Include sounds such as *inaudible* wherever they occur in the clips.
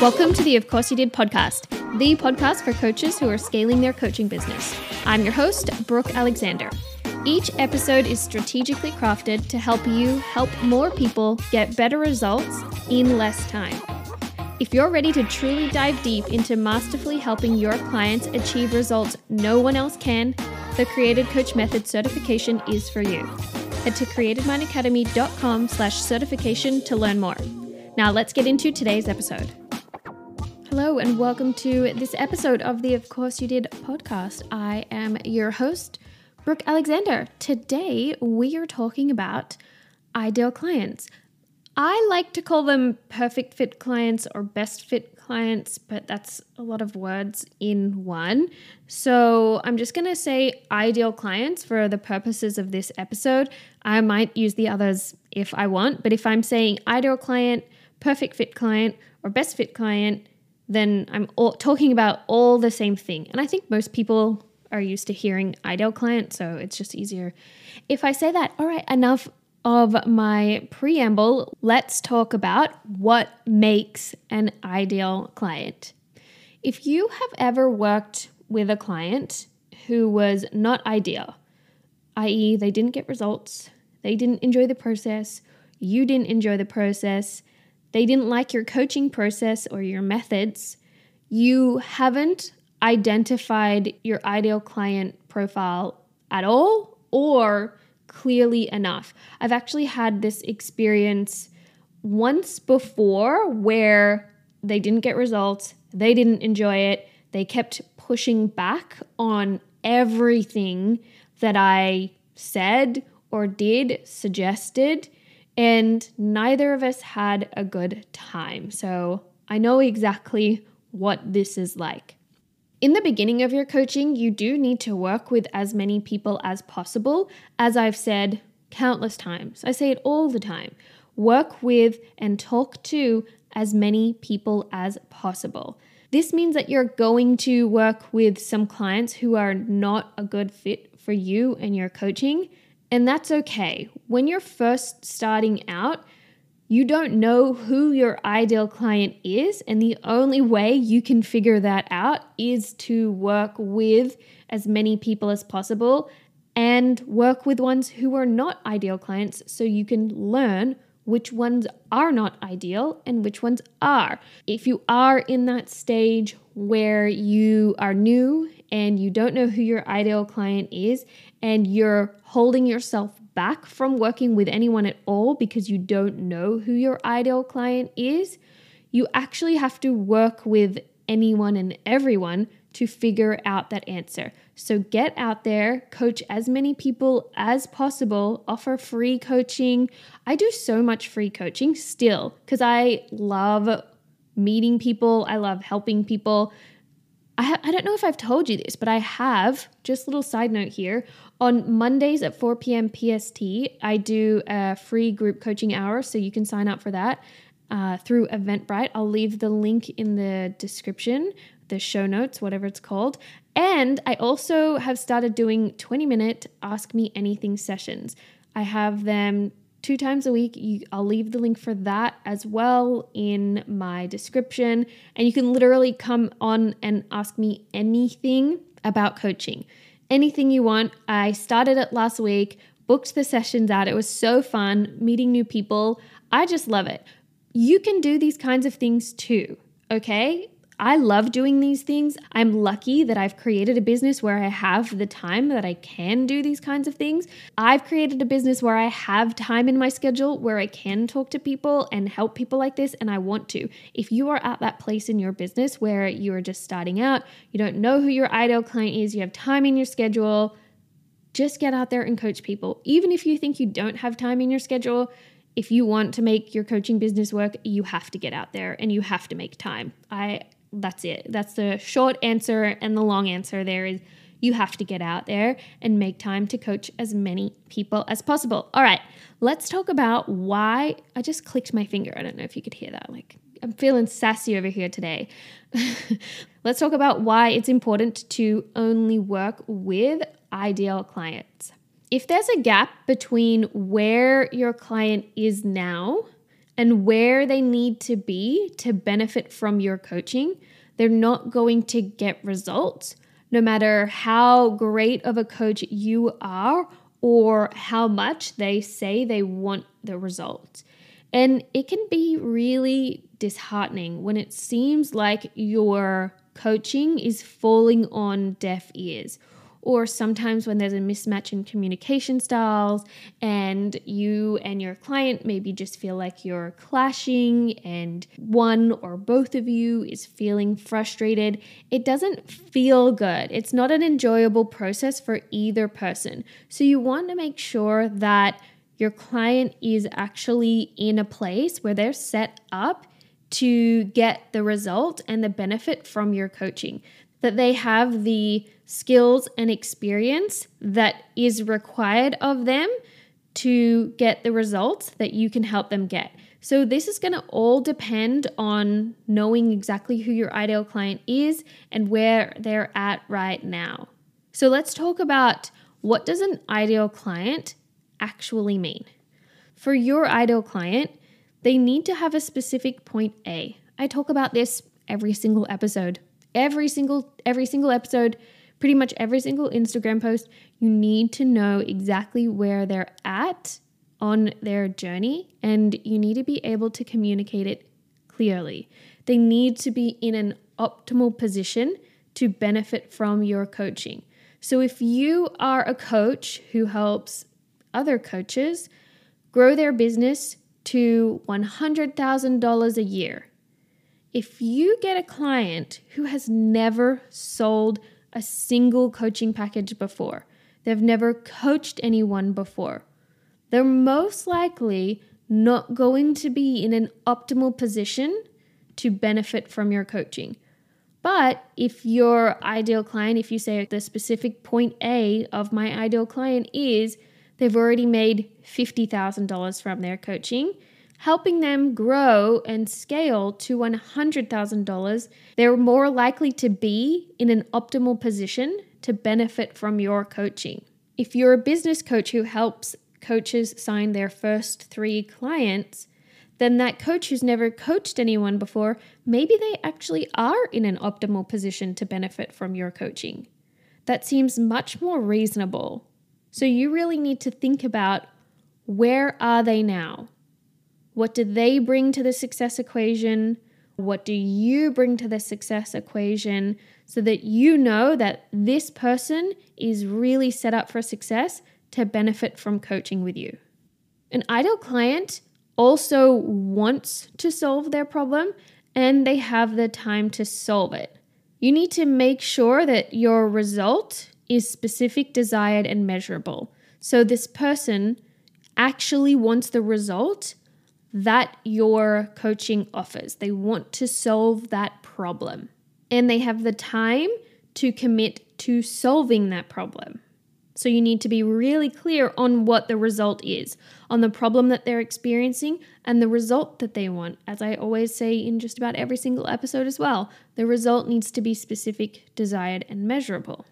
Welcome to the Of Course You Did podcast, the podcast for coaches who are scaling their coaching business. I'm your host, Brooke Alexander. Each episode is strategically crafted to help you help more people get better results in less time. If you're ready to truly dive deep into masterfully helping your clients achieve results no one else can, the Created Coach Method certification is for you. Head to createdmindacademy.com slash certification to learn more. Now let's get into today's episode. Hello, and welcome to this episode of the Of Course You Did podcast. I am your host, Brooke Alexander. Today, we are talking about ideal clients. I like to call them perfect fit clients or best fit clients, but that's a lot of words in one. So I'm just going to say ideal clients for the purposes of this episode. I might use the others if I want, but if I'm saying ideal client, perfect fit client, or best fit client, then I'm all, talking about all the same thing. And I think most people are used to hearing ideal client, so it's just easier. If I say that, all right, enough of my preamble, let's talk about what makes an ideal client. If you have ever worked with a client who was not ideal, i.e., they didn't get results, they didn't enjoy the process, you didn't enjoy the process, they didn't like your coaching process or your methods, you haven't identified your ideal client profile at all or clearly enough. I've actually had this experience once before where they didn't get results, they didn't enjoy it, they kept pushing back on everything that I said or did, suggested, and neither of us had a good time. So I know exactly what this is like. In the beginning of your coaching, you do need to work with as many people as possible. As I've said countless times, I say it all the time work with and talk to as many people as possible. This means that you're going to work with some clients who are not a good fit for you and your coaching. And that's okay. When you're first starting out, you don't know who your ideal client is, and the only way you can figure that out is to work with as many people as possible and work with ones who are not ideal clients so you can learn which ones are not ideal and which ones are. If you are in that stage where you are new and you don't know who your ideal client is and you're holding yourself back from working with anyone at all because you don't know who your ideal client is, you actually have to work with anyone and everyone to figure out that answer. So get out there, coach as many people as possible, offer free coaching. I do so much free coaching still because I love meeting people, I love helping people. I, ha- I don't know if I've told you this, but I have, just little side note here, on Mondays at 4 p.m. PST, I do a free group coaching hour, so you can sign up for that uh, through Eventbrite. I'll leave the link in the description, the show notes, whatever it's called. And I also have started doing 20 minute Ask Me Anything sessions. I have them two times a week. You, I'll leave the link for that as well in my description. And you can literally come on and ask me anything about coaching. Anything you want. I started it last week, booked the sessions out. It was so fun meeting new people. I just love it. You can do these kinds of things too, okay? I love doing these things. I'm lucky that I've created a business where I have the time that I can do these kinds of things. I've created a business where I have time in my schedule where I can talk to people and help people like this, and I want to. If you are at that place in your business where you're just starting out, you don't know who your ideal client is, you have time in your schedule, just get out there and coach people. Even if you think you don't have time in your schedule, if you want to make your coaching business work, you have to get out there and you have to make time. I that's it. That's the short answer and the long answer there is you have to get out there and make time to coach as many people as possible. All right, let's talk about why I just clicked my finger. I don't know if you could hear that. Like, I'm feeling sassy over here today. *laughs* let's talk about why it's important to only work with ideal clients. If there's a gap between where your client is now and where they need to be to benefit from your coaching, they're not going to get results, no matter how great of a coach you are or how much they say they want the results. And it can be really disheartening when it seems like your coaching is falling on deaf ears or sometimes when there's a mismatch in communication styles and you and your client maybe just feel like you're clashing and one or both of you is feeling frustrated, it doesn't feel good. It's not an enjoyable process for either person. So you want to make sure that your client is actually in a place where they're set up to get the result and the benefit from your coaching that they have the skills and experience that is required of them to get the results that you can help them get. So, this is going to all depend on knowing exactly who your ideal client is and where they're at right now. So, let's talk about what does an ideal client actually mean? For your ideal client, they need to have a specific point A. I talk about this every single episode every single every single episode, pretty much every single Instagram post, you need to know exactly where they're at on their journey and you need to be able to communicate it clearly. They need to be in an optimal position to benefit from your coaching. So if you are a coach who helps other coaches grow their business to $100,000 a year, if you get a client who has never sold a single coaching package before, they've never coached anyone before, they're most likely not going to be in an optimal position to benefit from your coaching. But if your ideal client, if you say the specific point A of my ideal client is they've already made $50,000 from their coaching helping them grow and scale to $100,000, they're more likely to be in an optimal position to benefit from your coaching. If you're a business coach who helps coaches sign their first three clients, then that coach who's never coached anyone before, maybe they actually are in an optimal position to benefit from your coaching. That seems much more reasonable. So you really need to think about where are they now? What do they bring to the success equation? What do you bring to the success equation so that you know that this person is really set up for success to benefit from coaching with you? An ideal client also wants to solve their problem and they have the time to solve it. You need to make sure that your result is specific, desired, and measurable. So this person actually wants the result that your coaching offers. They want to solve that problem and they have the time to commit to solving that problem. So you need to be really clear on what the result is, on the problem that they're experiencing, and the result that they want. As I always say in just about every single episode as well, the result needs to be specific, desired, and measurable.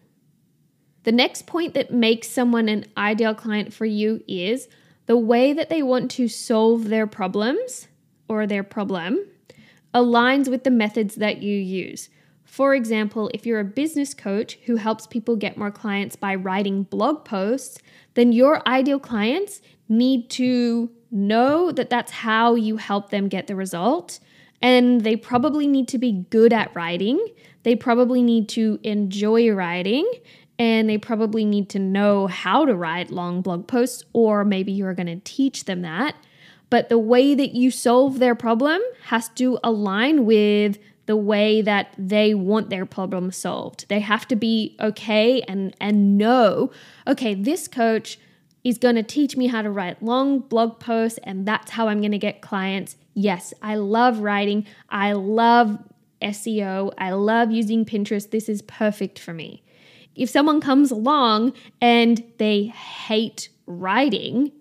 The next point that makes someone an ideal client for you is the way that they want to solve their problems or their problem aligns with the methods that you use. For example, if you're a business coach who helps people get more clients by writing blog posts, then your ideal clients need to know that that's how you help them get the result. And they probably need to be good at writing. They probably need to enjoy writing and they probably need to know how to write long blog posts, or maybe you're going to teach them that. But the way that you solve their problem has to align with the way that they want their problem solved. They have to be okay and and know, okay, this coach is going to teach me how to write long blog posts and that's how I'm going to get clients. Yes, I love writing. I love SEO. I love using Pinterest. This is perfect for me if someone comes along and they hate writing,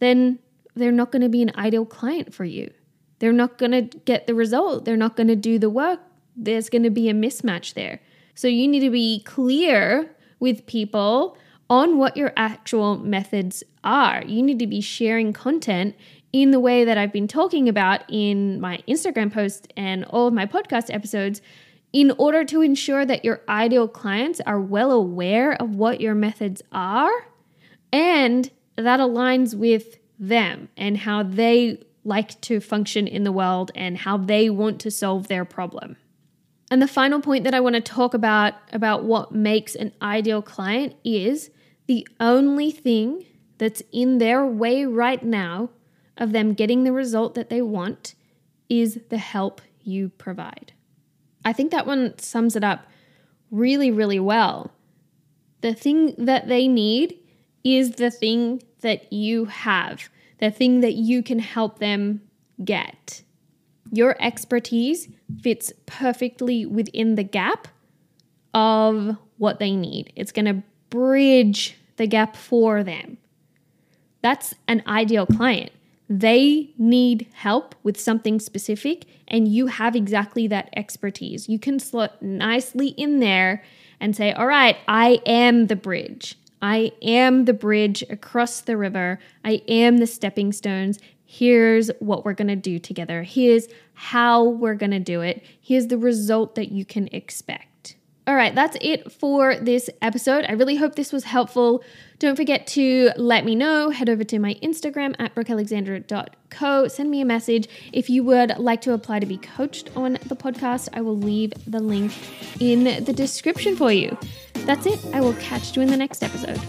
then they're not going to be an ideal client for you. They're not going to get the result. They're not going to do the work. There's going to be a mismatch there. So you need to be clear with people on what your actual methods are. You need to be sharing content in the way that I've been talking about in my Instagram posts and all of my podcast episodes in order to ensure that your ideal clients are well aware of what your methods are and that aligns with them and how they like to function in the world and how they want to solve their problem. And the final point that I want to talk about about what makes an ideal client is the only thing that's in their way right now of them getting the result that they want is the help you provide. I think that one sums it up really, really well. The thing that they need is the thing that you have, the thing that you can help them get. Your expertise fits perfectly within the gap of what they need. It's going to bridge the gap for them. That's an ideal client. They need help with something specific, and you have exactly that expertise. You can slot nicely in there and say, All right, I am the bridge. I am the bridge across the river. I am the stepping stones. Here's what we're going to do together. Here's how we're going to do it. Here's the result that you can expect. All right, that's it for this episode. I really hope this was helpful. Don't forget to let me know. Head over to my Instagram at brookealexander.co. Send me a message. If you would like to apply to be coached on the podcast, I will leave the link in the description for you. That's it. I will catch you in the next episode.